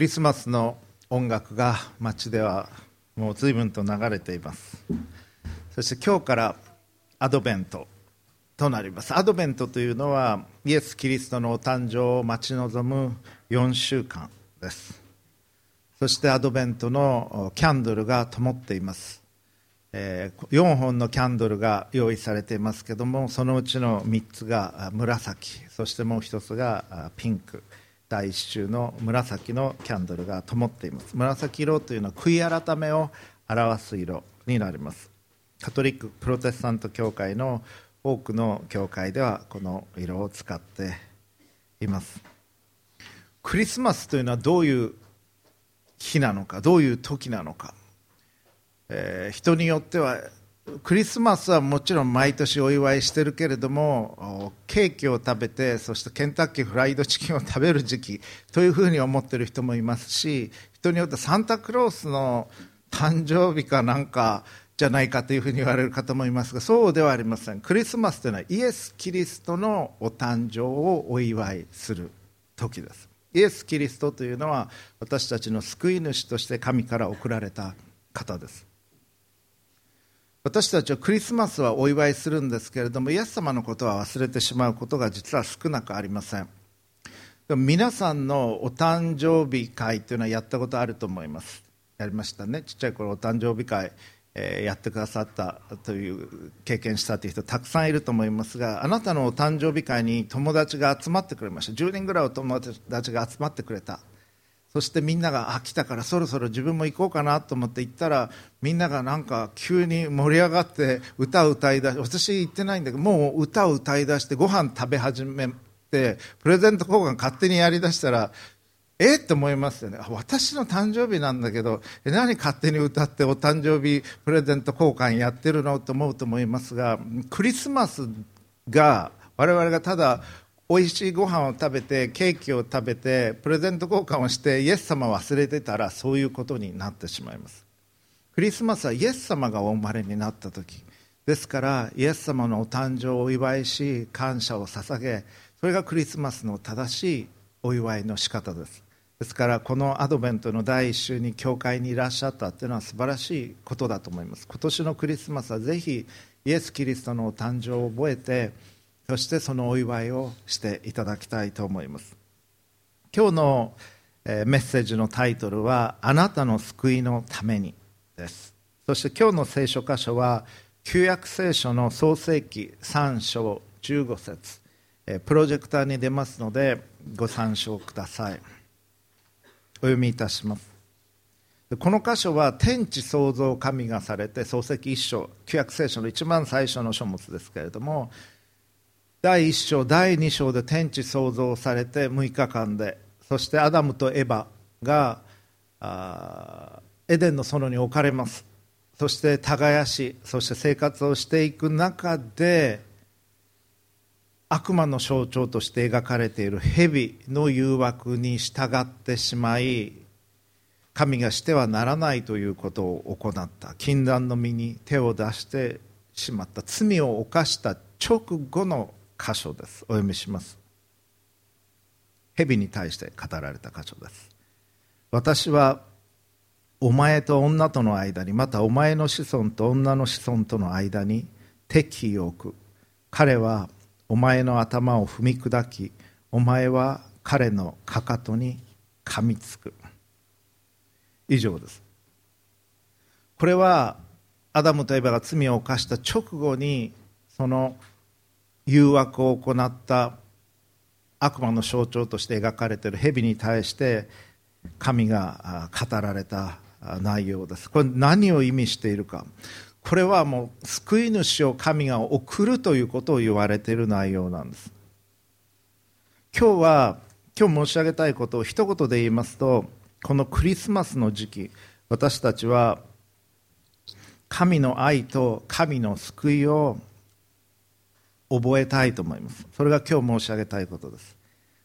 クリスマスの音楽が街ではもう随分と流れています。そして今日からアドベントとなります。アドベントというのはイエス・キリストのお誕生を待ち望む4週間です。そしてアドベントのキャンドルが灯っています。えー、4本のキャンドルが用意されていますけどもそのうちの3つが紫そしてもう1つがピンク。第一週の紫のキャンドルが灯っています。紫色というのは悔い改めを表す色になります。カトリックプロテスタント教会の多くの教会ではこの色を使っています。クリスマスというのはどういう日なのかどういう時なのか。えー、人によってはクリスマスはもちろん毎年お祝いしてるけれどもケーキを食べてそしてケンタッキーフライドチキンを食べる時期というふうに思ってる人もいますし人によってサンタクロースの誕生日かなんかじゃないかというふうに言われる方もいますがそうではありません。クリスマスというのはイエス・キリストのお誕生をお祝いする時です。イエス・キリストというのは私たちの救い主として神から送られた方です。私たちはクリスマスはお祝いするんですけれどもイエス様のことは忘れてしまうことが実は少なくありません。でも皆さんのお誕生日会というのはやったことあると思います。やりましたね。ちっちゃい頃お誕生日会、えー、やってくださったという経験したという人たくさんいると思いますがあなたのお誕生日会に友達が集まってくれました。10人ぐらいお友達が集まってくれた。そしてみんながあ来たからそろそろ自分も行こうかなと思って行ったらみんながなんか急に盛り上がって歌を歌い出し私行ってないんだけどもう歌を歌い出してご飯食べ始めてプレゼント交換勝手にやりだしたらえって思いますよね。私の誕生日なんだけど何勝手に歌ってお誕生日プレゼント交換やってるの？と思うと思いますがクリスマスが我々がただ美味しいご飯を食べてケーキを食べてプレゼント交換をしてイエス様を忘れてたらそういうことになってしまいます。クリスマスはイエス様がお生まれになった時。ですからイエス様のお誕生をお祝いし感謝を捧げそれがクリスマスの正しいお祝いの仕方です。ですからこのアドベントの第1週に教会にいらっしゃったというのは素晴らしいことだと思います。今年のクリスマスはぜひイエス・キリストのお誕生を覚えてそしてそのお祝いをしていただきたいと思います。今日のメッセージのタイトルは「あなたの救いのために」です。そして今日の聖書箇所は旧約聖書の創世記3章15節。プロジェクターに出ますのでご参照ください。お読みいたします。この箇所は天地創造神がされて創世記1章旧約聖書の一番最初の書物ですけれども第1章第2章で天地創造されて6日間でそしてアダムとエバがエデンの園に置かれます。そして耕しそして生活をしていく中で悪魔の象徴として描かれている蛇の誘惑に従ってしまい神がしてはならないということを行った。禁断の身に手を出してしまった。罪を犯した直後の箇所です。お読みします。蛇に対して語られた箇所です。私はお前と女との間にまたお前の子孫と女の子孫との間に敵意を置く。彼はお前の頭を踏み砕きお前は彼のかかとに噛みつく。以上です。これはアダムとエバが罪を犯した直後にその誘惑を行った悪魔の象徴として描かれている蛇に対して神が語られた内容です。これ何を意味しているか。これはもう救い主を神が送るということを言われている内容なんです。今日は今日申し上げたいことを一言で言いますとこのクリスマスの時期私たちは神の愛と神の救いを覚えたいと思います。それが今日申し上げたいことです。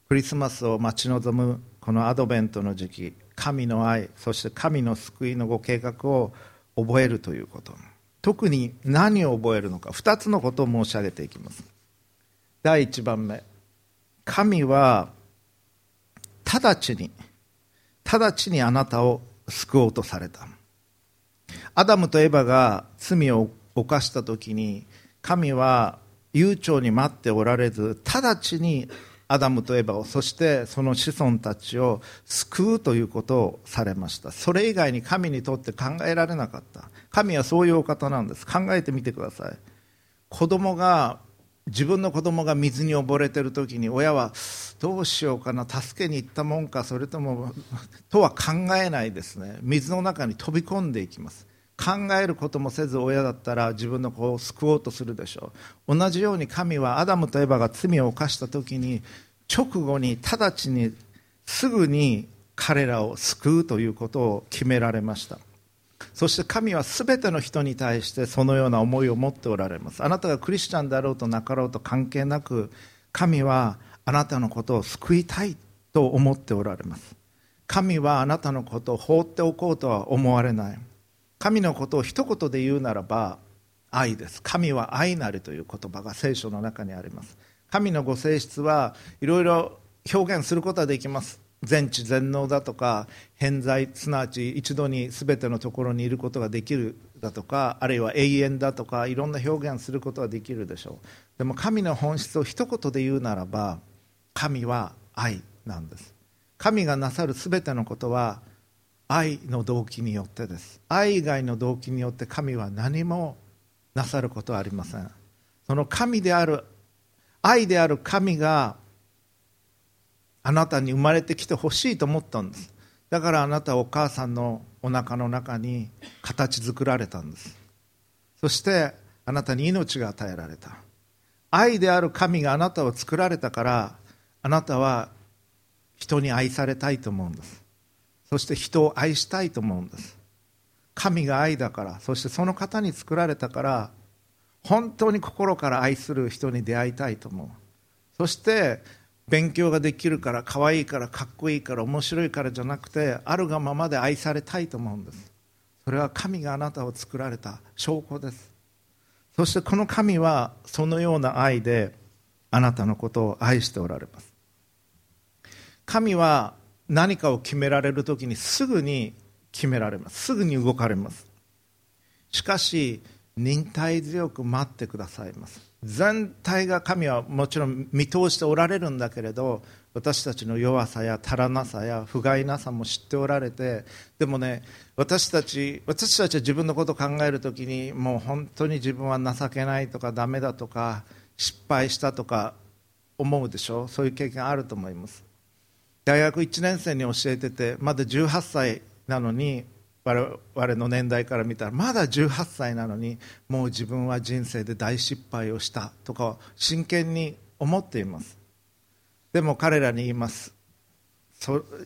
クリスマスを待ち望むこのアドベントの時期神の愛そして神の救いのご計画を覚えるということ。特に何を覚えるのか2つのことを申し上げていきます。第1番目神は直ちに直ちにあなたを救おうとされた。アダムとエバが罪を犯した時に神は悠長に待っておられず直ちにアダムとエバをそしてその子孫たちを救うということをされました。それ以外に神にとって考えられなかった。神はそういうお方なんです。考えてみてください。子供が自分の子供が水に溺れてる時に親はどうしようかな助けに行ったもんかそれともとは考えないですね。水の中に飛び込んでいきます。考えることもせず親だったら自分の子を救おうとするでしょう。同じように神はアダムとエバが罪を犯した時に直後に直ちにすぐに彼らを救うということを決められました。そして神は全ての人に対してそのような思いを持っておられます。あなたがクリスチャンであろうとなかろうと関係なく神はあなたのことを救いたいと思っておられます。神はあなたのことを放っておこうとは思われない。神のことを一言で言うならば愛です。神は愛なりという言葉が聖書の中にあります。神のご性質はいろいろ表現することはできます。全知全能だとか偏在すなわち一度に全てのところにいることができるだとかあるいは永遠だとかいろんな表現することはできるでしょう。でも神の本質を一言で言うならば神は愛なんです。神がなさる全てのことは愛の動機によってです。愛以外の動機によって神は何もなさることはありません。その神である愛である神があなたに生まれてきてほしいと思ったんです。だからあなたはお母さんのお腹の中に形作られたんです。そしてあなたに命が与えられた。愛である神があなたを作られたからあなたは人に愛されたいと思うんです。そして人を愛したいと思うんです。神が愛だからそしてその方に作られたから本当に心から愛する人に出会いたいと思う。そして勉強ができるから可愛いからかっこいいから面白いからじゃなくてあるがままで愛されたいと思うんです。それは神があなたを作られた証拠です。そしてこの神はそのような愛であなたのことを愛しておられます。神は何かを決められる時にすぐに決められます。すぐに動かれます。しかし忍耐強く待ってくださいます。全体が神はもちろん見通しておられるんだけれど私たちの弱さや足らなさや不甲斐なさも知っておられてでもね私たち私たちは自分のことを考えるときにもう本当に自分は情けないとかダメだとか失敗したとか思うでしょ？そういう経験あると思います。大学1年生に教えててまだ18歳なのに我々の年代から見たらまだ18歳なのにもう自分は人生で大失敗をしたとか真剣に思っています。でも彼らに言います。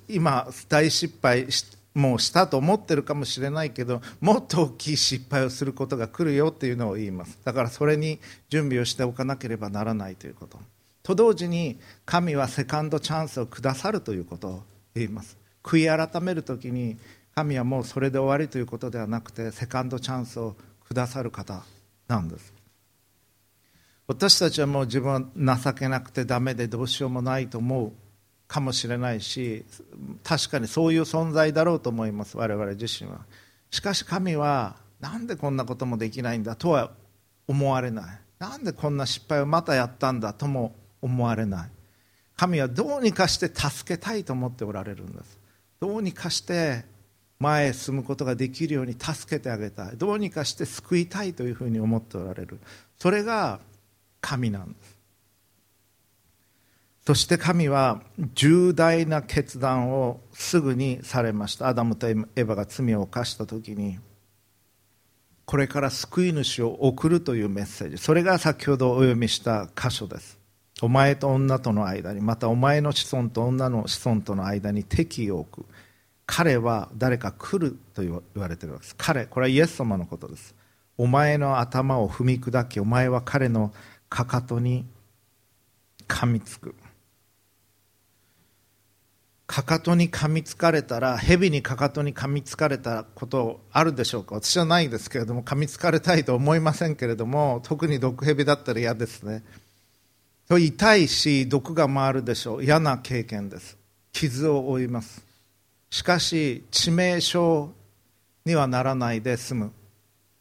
今大失敗もうしたと思ってるかもしれないけどもっと大きい失敗をすることが来るよっていうのを言います。だからそれに準備をしておかなければならないということ。と同時に神はセカンドチャンスをくださるということを言います。悔い改めるときに神はもうそれで終わりということではなくてセカンドチャンスをくださる方なんです。私たちはもう自分は情けなくてダメでどうしようもないと思うかもしれないし確かにそういう存在だろうと思います我々自身は。しかし神はなんでこんなこともできないんだとは思われない。なんでこんな失敗をまたやったんだとも思われない。神はどうにかして助けたいと思っておられるんです。どうにかして前へ進むことができるように助けてあげたい。どうにかして救いたいというふうに思っておられる。それが神なんです。そして神は重大な決断をすぐにされました。アダムとエヴァが罪を犯した時にこれから救い主を送るというメッセージ。それが先ほどお読みした箇所です。お前と女との間にまたお前の子孫と女の子孫との間に敵を置く。彼は誰か来ると言われてるわけです。彼これはイエス様のことです。お前の頭を踏み砕きお前は彼のかかとに噛みつく。かかとに噛みつかれたら蛇にかかとに噛みつかれたことあるでしょうか？私はないですけれども噛みつかれたいと思いませんけれども特に毒蛇だったら嫌ですね。痛いし毒が回るでしょう。嫌な経験です。傷を負います。しかし致命傷にはならないで済む。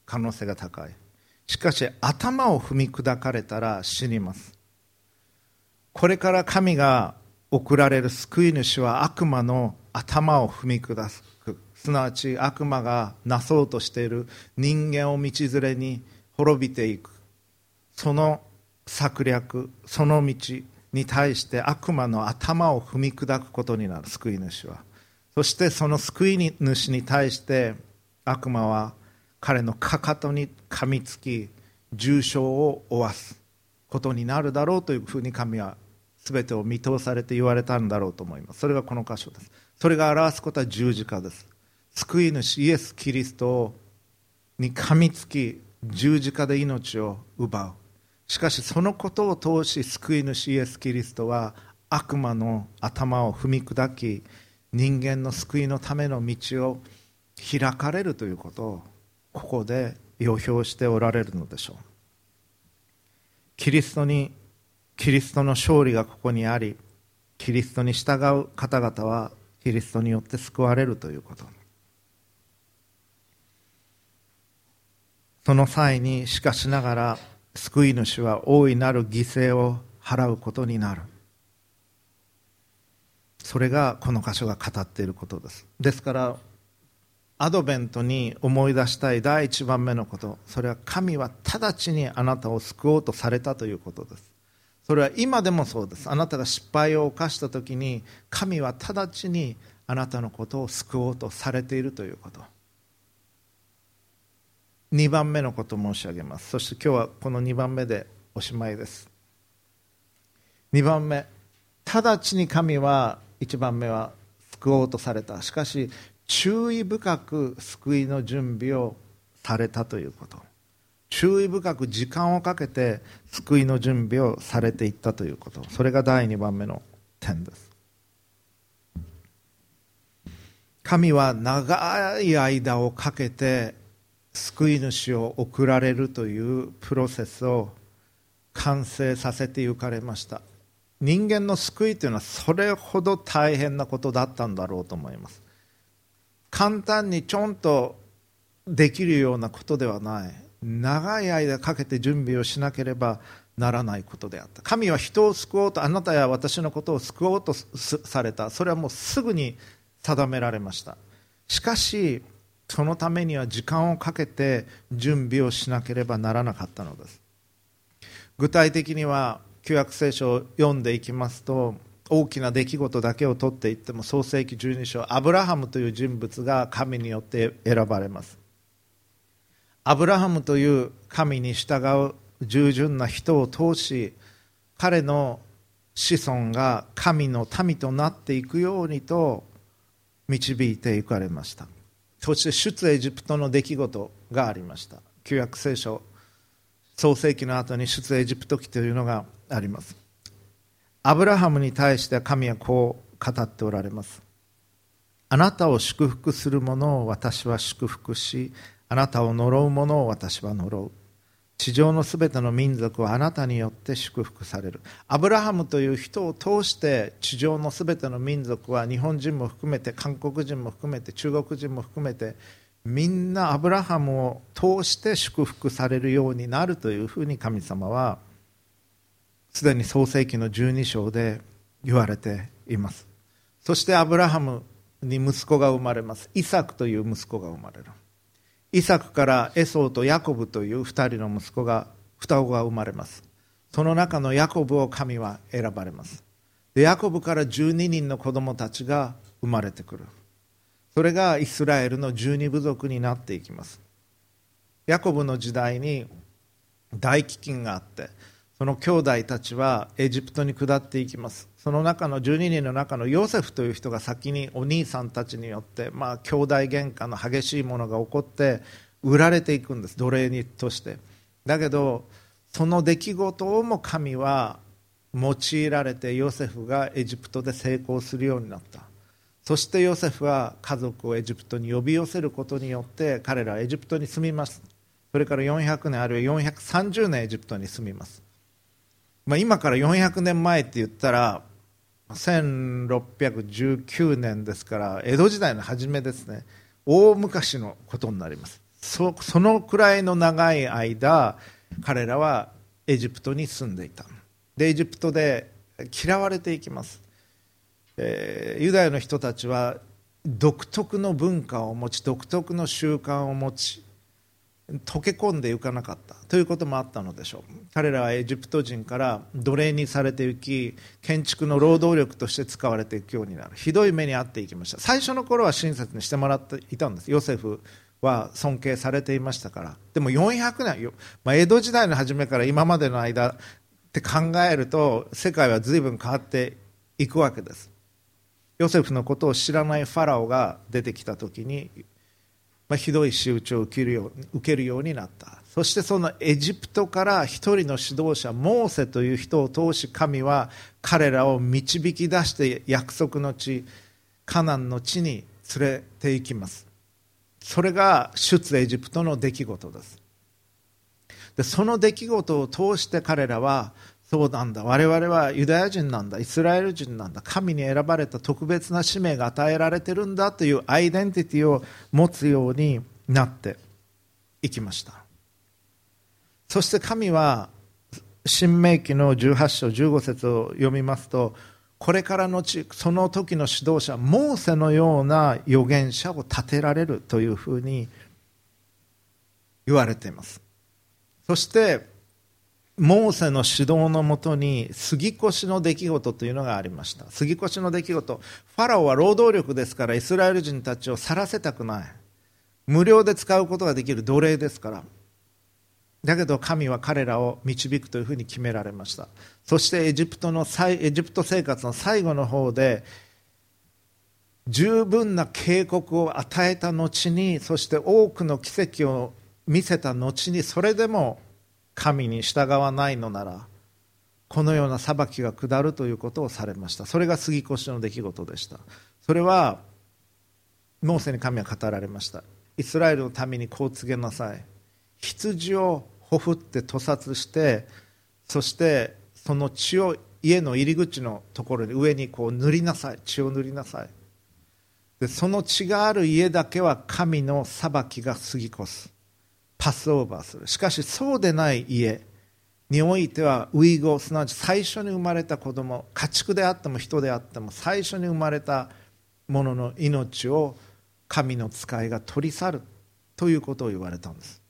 可能性が高い。しかし頭を踏み砕かれたら死にます。これから神が送られる救い主は悪魔の頭を踏み砕く。すなわち悪魔がなそうとしている人間を道連れに滅びていく。その策略その道に対して悪魔の頭を踏み砕くことになる救い主は。そしてその救い主に対して悪魔は彼のかかとに噛みつき重傷を負わすことになるだろうというふうに神は全てを見通されて言われたんだろうと思います。それがこの箇所です。それが表すことは十字架です。救い主イエス・キリストに噛みつき十字架で命を奪う。しかしそのことを通し救い主イエス・キリストは悪魔の頭を踏み砕き人間の救いのための道を開かれるということをここで予表しておられるのでしょう。キリストにキリストの勝利がここにありキリストに従う方々はキリストによって救われるということ。その際にしかしながら救い主は大いなる犠牲を払うことになる。それがこの箇所が語っていることです。ですからアドベントに思い出したい第一番目のこと。それは神は直ちにあなたを救おうとされたということです。それは今でもそうです。あなたが失敗を犯した時に神は直ちにあなたのことを救おうとされているということ。2番目のことを申し上げます。そして今日はこの2番目でおしまいです。2番目直ちに神は1番目は救おうとされた。しかし注意深く救いの準備をされたということ。注意深く時間をかけて救いの準備をされていったということ。それが第2番目の点です。神は長い間をかけて救い主を送られるというプロセスを完成させて行かれました。人間の救いというのはそれほど大変なことだったんだろうと思います。簡単にちょんとできるようなことではない。長い間かけて準備をしなければならないことであった。神は人を救おうとあなたや私のことを救おうとされた。それはもうすぐに定められました。しかしそのためには時間をかけて準備をしなければならなかったのです。具体的には旧約聖書を読んでいきますと大きな出来事だけを取っていっても創世紀12章アブラハムという人物が神によって選ばれます。アブラハムという神に従う従順な人を通し彼の子孫が神の民となっていくようにと導いていかれました。そして出エジプトの出来事がありました。旧約聖書創世紀の後に出エジプト記というのがあります。アブラハムに対して神はこう語っておられます。あなたを祝福する者を私は祝福しあなたを呪う者を私は呪う。地上のすべての民族はあなたによって祝福される。アブラハムという人を通して地上のすべての民族は日本人も含めて韓国人も含めて中国人も含めてみんなアブラハムを通して祝福されるようになるというふうに神様はすでに創世紀の12章で言われています。そしてアブラハムに息子が生まれます。イサクという息子が生まれる。イサクからエソーとヤコブという2人の息子が双子が生まれます。その中のヤコブを神は選ばれます。でヤコブから12人の子供たちが生まれてくる。それがイスラエルの12部族になっていきます。ヤコブの時代に大飢饉があってその兄弟たちはエジプトに下っていきます。その中の12人の中のヨセフという人が先にお兄さんたちによって、まあ、兄弟喧嘩の激しいものが起こって売られていくんです奴隷にとして。だけどその出来事をも神は用いられてヨセフがエジプトで成功するようになった。そしてヨセフは家族をエジプトに呼び寄せることによって彼らはエジプトに住みます。それから400年あるいは430年エジプトに住みます。まあ、今から400年前って言ったら1619年ですから江戸時代の初めですね。大昔のことになります。そのくらいの長い間彼らはエジプトに住んでいた。でエジプトで嫌われていきます、えー、ユダヤの人たちは独特の文化を持ち独特の習慣を持ち溶け込んでいかなかったということもあったのでしょう。彼らはエジプト人から奴隷にされていき建築の労働力として使われていくようになる。ひどい目に遭っていきました。最初の頃は親切にしてもらっていたんです。ヨセフは尊敬されていましたから。でも400年、まあ、江戸時代の初めから今までの間って考えると世界は随分変わっていくわけです。ヨセフのことを知らないファラオが出てきた時にまあ、ひどい仕打ちを受けるよ受けるようになった。そしてそのエジプトから一人の指導者モーセという人を通し神は彼らを導き出して約束の地カナンの地に連れて行きます。それが出エジプトの出来事です。でその出来事を通して彼らはそうなんだ。我々はユダヤ人なんだ。イスラエル人なんだ。神に選ばれた特別な使命が与えられてるんだというアイデンティティを持つようになっていきました。そして神は新明記の18章15節を読みますとこれからのちその時の指導者モーセのような預言者を立てられるというふうに言われています。そしてモーセの指導のもとに杉越の出来事というのがありました。杉越の出来事。ファラオは労働力ですからイスラエル人たちを去らせたくない。無料で使うことができる奴隷ですから。だけど神は彼らを導くというふうに決められました。そしてエジプトのエジプト生活の最後の方で十分な警告を与えた後にそして多くの奇跡を見せた後にそれでも神に従わないのならこのような裁きが下るということをされました。それが杉越の出来事でした。それはモーセに神は語られました。イスラエルの民にこう告げなさい。羊をほふって屠殺してそしてその血を家の入り口のところに上にこう塗りなさい。血を塗りなさい。でその血がある家だけは神の裁きが過ぎ越す。パスオーバーする。しかしそうでない家。においてはウイゴすなわち最初に生まれた子供家畜であっても人であっても最初に生まれたものの命を神の使いが取り去るということを言われたんです。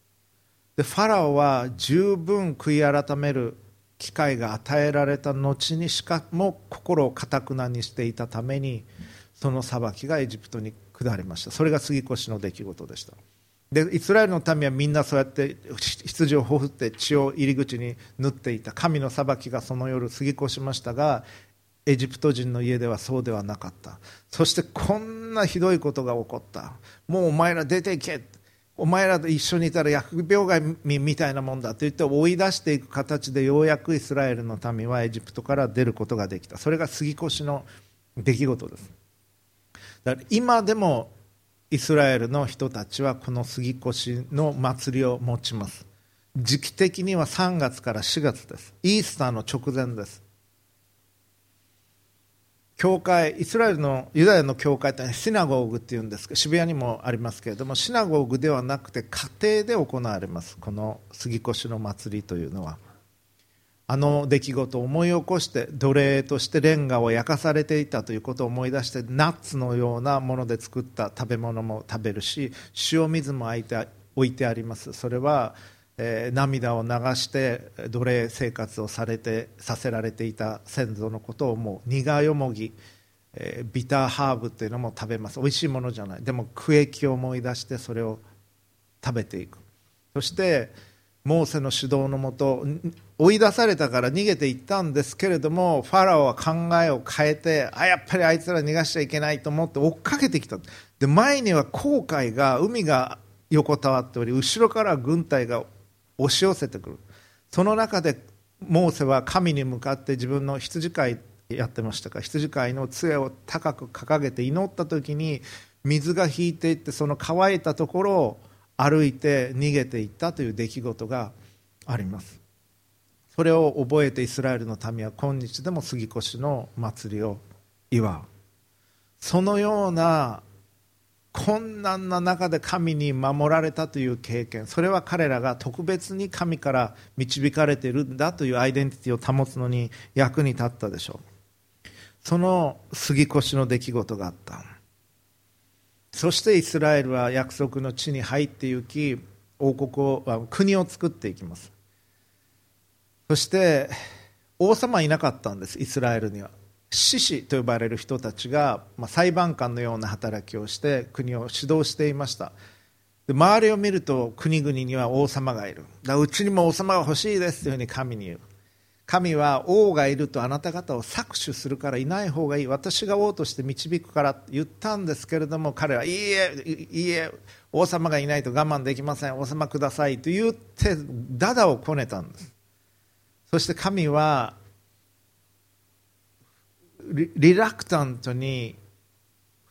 でファラオは十分悔い改める機会が与えられた後にしかも心をかたくなにしていたためにその裁きがエジプトに下りました。それが杉越の出来事でした。でイスラエルの民はみんなそうやって羊をほふって血を入り口に塗っていた。神の裁きがその夜過ぎ越しましたがエジプト人の家ではそうではなかった。そしてこんなひどいことが起こった。もうお前ら出ていけ。お前らと一緒にいたら疫病神みたいなもんだ。と言って追い出していく形でようやくイスラエルの民はエジプトから出ることができた。それが杉越しの出来事です。だから今でもイスラエルの人たちはこの杉越の祭りを持ちます。時期的には3月から4月です。イースターの直前です。教会イスラエルのユダヤの教会ってシナゴーグっていうんですけど渋谷にもありますけれどもシナゴーグではなくて家庭で行われます。この杉越の祭りというのは。あの出来事を思い起こして奴隷としてレンガを焼かされていたということを思い出してナッツのようなもので作った食べ物も食べるし塩水もいて置いてあります。それは、えー、涙を流して奴隷生活をされてさせられていた先祖のことをもう。苦よもぎ、えー、ビターハーブっていうのも食べます。美味しいものじゃない。でも区域を思い出してそれを食べていく。そしてモーセの指導のもと追い出されたから逃げていったんですけれどもファラオは考えを変えてあやっぱりあいつら逃がしちゃいけないと思って追っかけてきた。で前には航海が海が横たわっており後ろから軍隊が押し寄せてくる。その中でモーセは神に向かって自分の羊飼いやってましたか。羊飼いの杖を高く掲げて祈った時に水が引いていってその乾いたところを歩いて逃げていったという出来事があります。それを覚えてイスラエルの民は今日でも杉越の祭りを祝う。そのような困難な中で神に守られたという経験。それは彼らが特別に神から導かれているんだというアイデンティティを保つのに役に立ったでしょう。その杉越の出来事があった。そしてイスラエルは約束の地に入って行き王国を国を作っていきます。そして王様いなかったんですイスラエルには。獅子と呼ばれる人たちが、まあ、裁判官のような働きをして国を指導していました。で周りを見ると国々には王様がいる。だうちにも王様が欲しいですというふうに神に言う。神は王がいるとあなた方を搾取するからいない方がいい。私が王として導くからと言ったんですけれども彼はいいえいいえ王様がいないと我慢できません。王様くださいと言ってダダをこねたんです。そして神はリラクタントに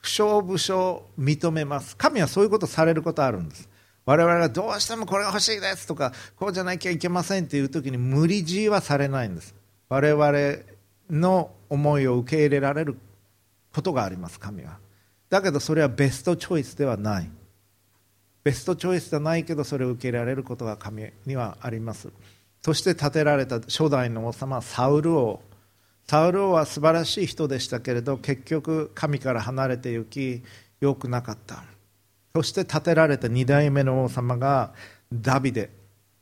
不祥不祥認めます。神はそういうことされることあるんです。我々がどうしてもこれが欲しいですとかこうじゃなきゃいけませんっていう時に無理強いはされないんです。我々の思いを受け入れられることがあります神は。だけどそれはベストチョイスではない。ベストチョイスではないけどそれを受け入れられることが神にはあります。そして建てられた初代の王様サウル王サウル王は素晴らしい人でしたけれど結局神から離れて行き良くなかった。そして建てられた2代目の王様がダビデ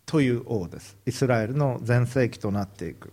という王です。イスラエルの全盛期となっていく。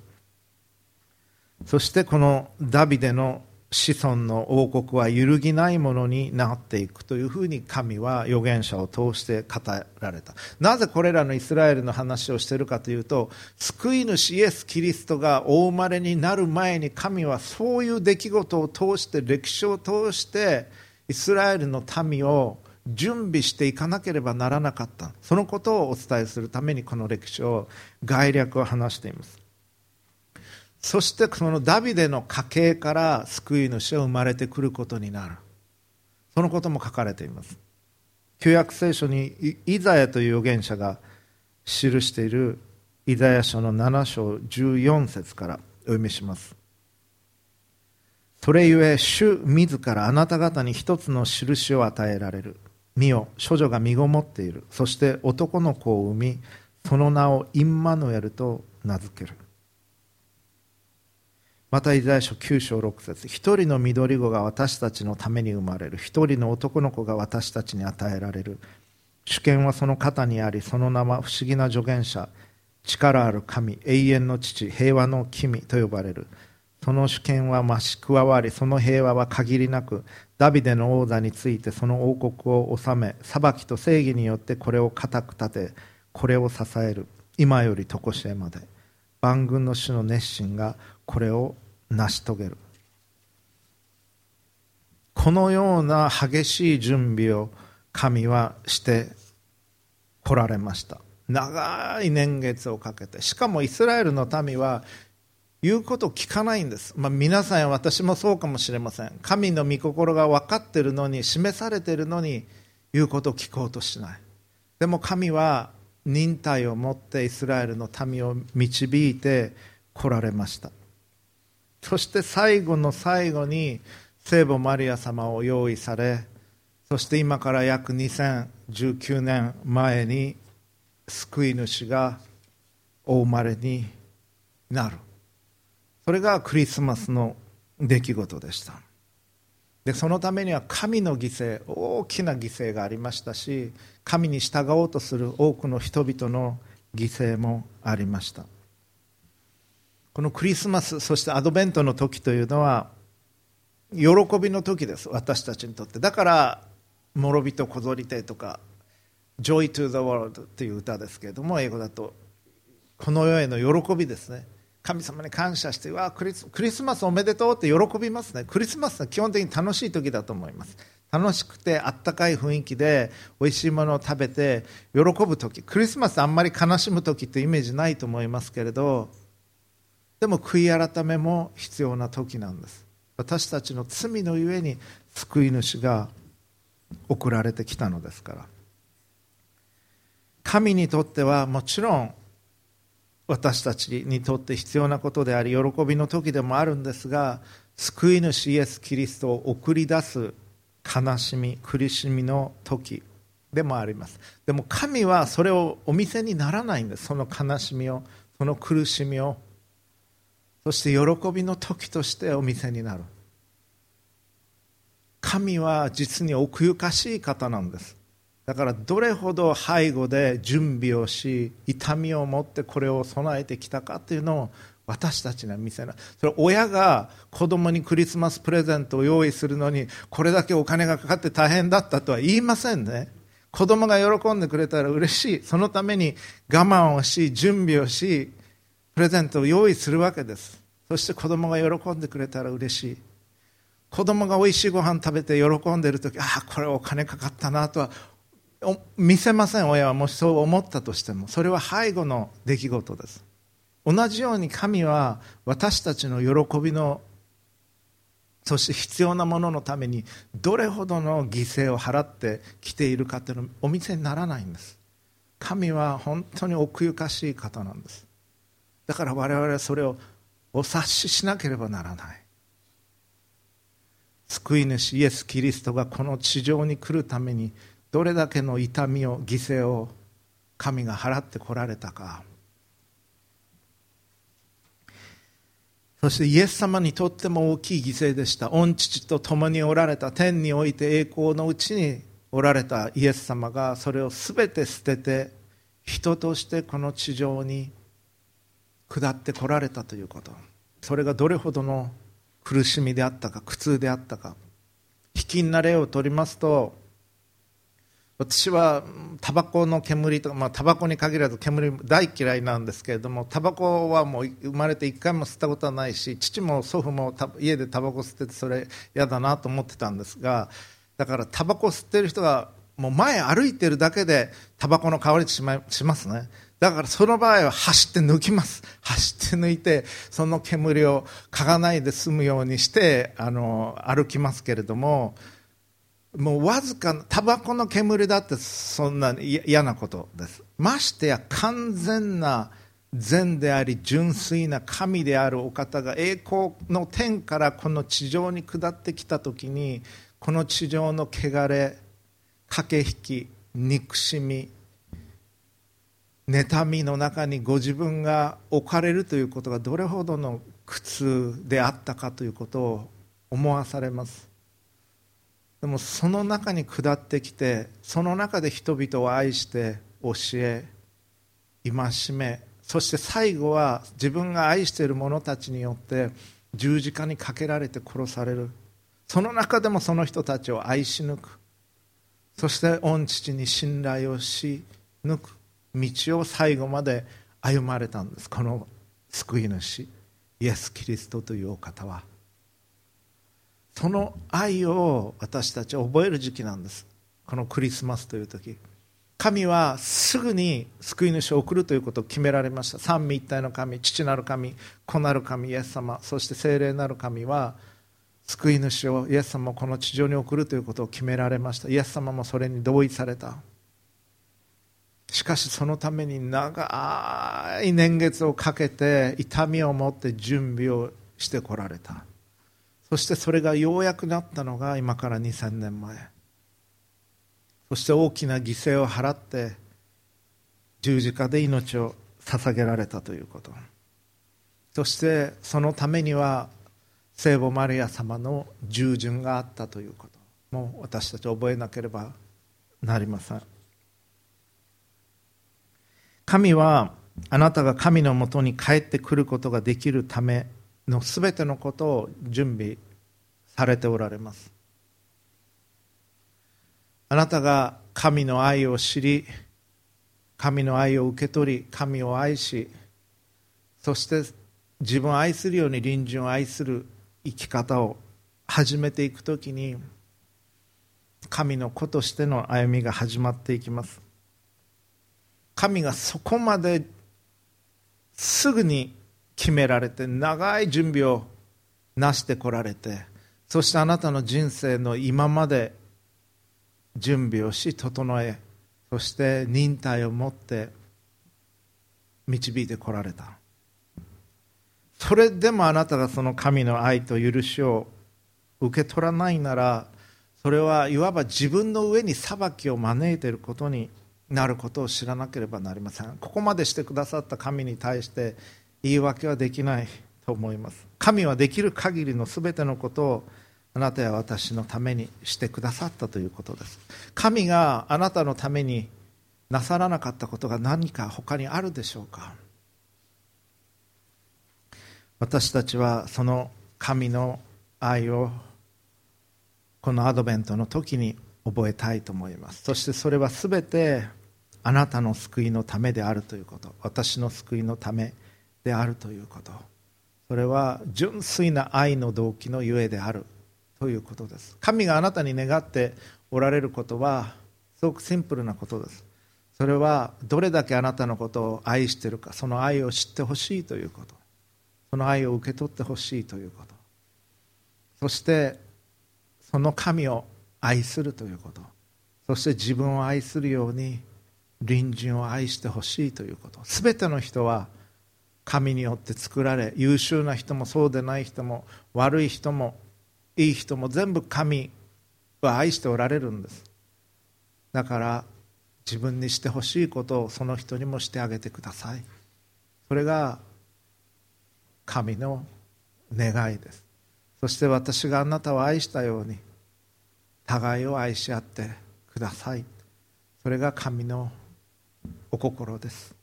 そしてこのダビデの子孫の王国は揺るぎないものになっていくというふうに神は預言者を通して語られた。なぜこれらのイスラエルの話をしているかというと救い主イエス・キリストがお生まれになる前に神はそういう出来事を通して歴史を通してイスラエルの民を準備していかなければならなかった。そのことをお伝えするためにこの歴史を概略を話しています。そしてそのダビデの家系から救い主は生まれてくることになる。そのことも書かれています。旧約聖書にイザヤという預言者が記しているイザヤ書の7章14節からお読みします。それゆえ主自らあなた方に一つの印を与えられる。見よ処女が身ごもっている。そして男の子を産みその名をインマノエルと名付ける。またイザヤ書9章6節一人の緑子が私たちのために生まれる。一人の男の子が私たちに与えられる。主権はその肩にありその名は不思議な助言者。力ある神永遠の父平和の君と呼ばれる。その主権は増し加わりその平和は限りなくダビデの王座についてその王国を治め裁きと正義によってこれを固く立てこれを支える。今より常しえまで。万軍の主の熱心がこれを成し遂げる。このような激しい準備を神はしてこられました。長い年月をかけて。しかもイスラエルの民は言うことを聞かないんです、まあ、皆さん私もそうかもしれません。神の御心が分かってるのに示されてるのに言うことを聞こうとしない。でも神は忍耐を持ってイスラエルの民を導いてこられました。そして最後の最後に聖母マリア様を用意されそして今から約2019年前に救い主がお生まれになる。それがクリスマスの出来事でした。でそのためには神の犠牲大きな犠牲がありましたし神に従おうとする多くの人々の犠牲もありました。このクリスマスそしてアドベントの時というのは喜びの時です私たちにとって。だから「諸人こぞりて」とか「Joy to the World」という歌ですけれども英語だとこの世への喜びですね。神様に感謝してわクリスクリスマスおめでとうって喜びますね。クリスマスは基本的に楽しい時だと思います。楽しくてあったかい雰囲気で美味しいものを食べて喜ぶ時。クリスマスあんまり悲しむ時ってイメージないと思いますけれどでも悔い改めも必要な時なんです。私たちの罪のゆえに救い主が送られてきたのですから。神にとってはもちろん私たちにとって必要なことであり喜びの時でもあるんですが救い主イエス・キリストを送り出す悲しみ苦しみの時でもあります。でも神はそれをお見せにならないんです。その悲しみをその苦しみを。そして喜びの時としてお見せになる。神は実に奥ゆかしい方なんです。だからどれほど背後で準備をし痛みを持ってこれを備えてきたかというのを私たちには見せない。それ親が子供にクリスマスプレゼントを用意するのにこれだけお金がかかって大変だったとは言いませんね。子供が喜んでくれたら嬉しい。そのために我慢をし準備をしプレゼントを用意するわけです。そして子供が喜んでくれたら嬉しい。子供がおいしいご飯食べて喜んでる時ああこれお金かかったなとは見せません。親はもしそう思ったとしても。それは背後の出来事です。同じように神は私たちの喜びのそして必要なもののためにどれほどの犠牲を払ってきているかというのをお見せにならないんです。神は本当に奥ゆかしい方なんです。だから我々はそれをお察ししなければならない。救い主イエス・キリストがこの地上に来るためにどれだけの痛みを犠牲を神が払ってこられたか。そしてイエス様にとっても大きい犠牲でした。御父と共におられた天において栄光のうちにおられたイエス様がそれを全て捨てて人としてこの地上に下ってこられたということ。それがどれほどの苦しみであったか苦痛であったか。卑近な例をとりますと私はタバコの煙とか、まあ、タバコに限らず煙大嫌いなんですけれどもタバコはもう生まれて一回も吸ったことはないし父も祖父も家でタバコ吸っててそれ嫌だなと思ってたんですがだからタバコ吸ってる人がもう前歩いてるだけでタバコの香りしましますね。だからその場合は走って抜きます。走って抜いてその煙を嗅がないで済むようにしてあの歩きますけれどももうわずかタバコの煙だってそんな嫌なことです。ましてや完全な善であり純粋な神であるお方が栄光の天からこの地上に下ってきた時にこの地上の汚れ駆け引き憎しみ妬みの中にご自分が置かれるということがどれほどの苦痛であったかということを思わされます。でもその中に下ってきてその中で人々を愛して教え戒めそして最後は自分が愛している者たちによって十字架にかけられて殺される。その中でもその人たちを愛し抜く。そして御父に信頼をし抜く。道を最後まで歩まれたんです。この救い主イエス・キリストというお方は。その愛を私たちは覚える時期なんです。このクリスマスという時。神はすぐに救い主を送るということを決められました。三位一体の神父なる神子なる神イエス様そして聖霊なる神は救い主をイエス様をこの地上に送るということを決められました。イエス様もそれに同意された。しかしそのために長い年月をかけて痛みを持って準備をしてこられた。そしてそれがようやくなったのが今から2000年前。そして大きな犠牲を払って十字架で命を捧げられたということ。そしてそのためには聖母マリア様の従順があったということ。も私たち覚えなければなりません。神はあなたが神のもとに帰ってくることができるための全てのことを準備されておられます。あなたが神の愛を知り神の愛を受け取り神を愛しそして自分を愛するように隣人を愛する生き方を始めていくときに神の子としての歩みが始まっていきます。神がそこまですぐに決められて長い準備をなしてこられてそしてあなたの人生の今まで準備をし整えそして忍耐を持って導いてこられた。それでもあなたがその神の愛と許しを受け取らないならそれはいわば自分の上に裁きを招いていることになることを知らなければなりません。ここまでしてくださった神に対して言い訳はできないと思います。神はできる限りの全てのことをあなたや私のためにしてくださったということです。神があなたのためになさらなかったことが何か他にあるでしょうか。私たちはその神の愛をこのアドベントの時に覚えたいと思います。そしてそれは全てあなたの救いのためであるということ。私の救いのためであるということ。それは純粋な愛の動機のゆえであるということです。神があなたに願っておられることはすごくシンプルなことです。それはどれだけあなたのことを愛してるかその愛を知ってほしいということ。その愛を受け取ってほしいということ。そしてその神を愛するということ。そして自分を愛するように隣人を愛してほしいということ。全ての人は神によって作られ優秀な人もそうでない人も悪い人もいい人も全部神は愛しておられるんです。だから自分にしてほしいことをその人にもしてあげてください。それが神の願いです。そして私があなたを愛したように互いを愛し合ってください。それが神のお心です。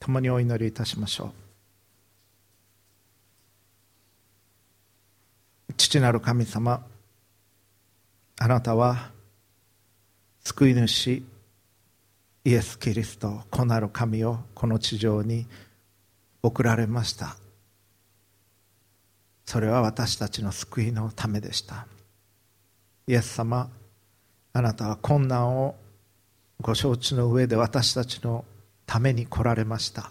共にお祈りいたしましょう。父なる神様あなたは救い主イエス・キリスト子なる神をこの地上に送られました。それは私たちの救いのためでした。イエス様あなたは困難をご承知の上で私たちのために来られました。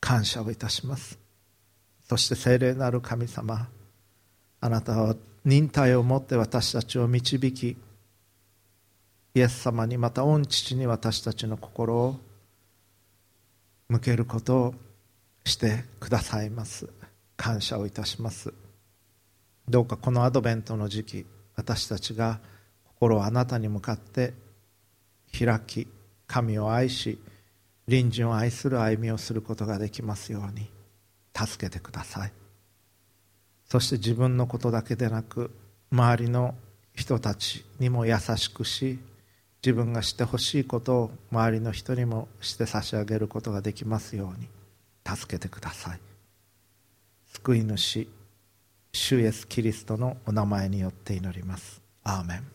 感謝をいたします。そして聖霊なる神様あなたは忍耐を持って私たちを導きイエス様にまた御父に私たちの心を向けることをしてくださいます。感謝をいたします。どうかこのアドベントの時期私たちが心をあなたに向かって開き神を愛し隣人を愛する歩みをすることができますように助けてください。そして自分のことだけでなく周りの人たちにも優しくし自分がしてほしいことを周りの人にもして差し上げることができますように助けてください。救い主主イエスキリストのお名前によって祈ります。アーメン。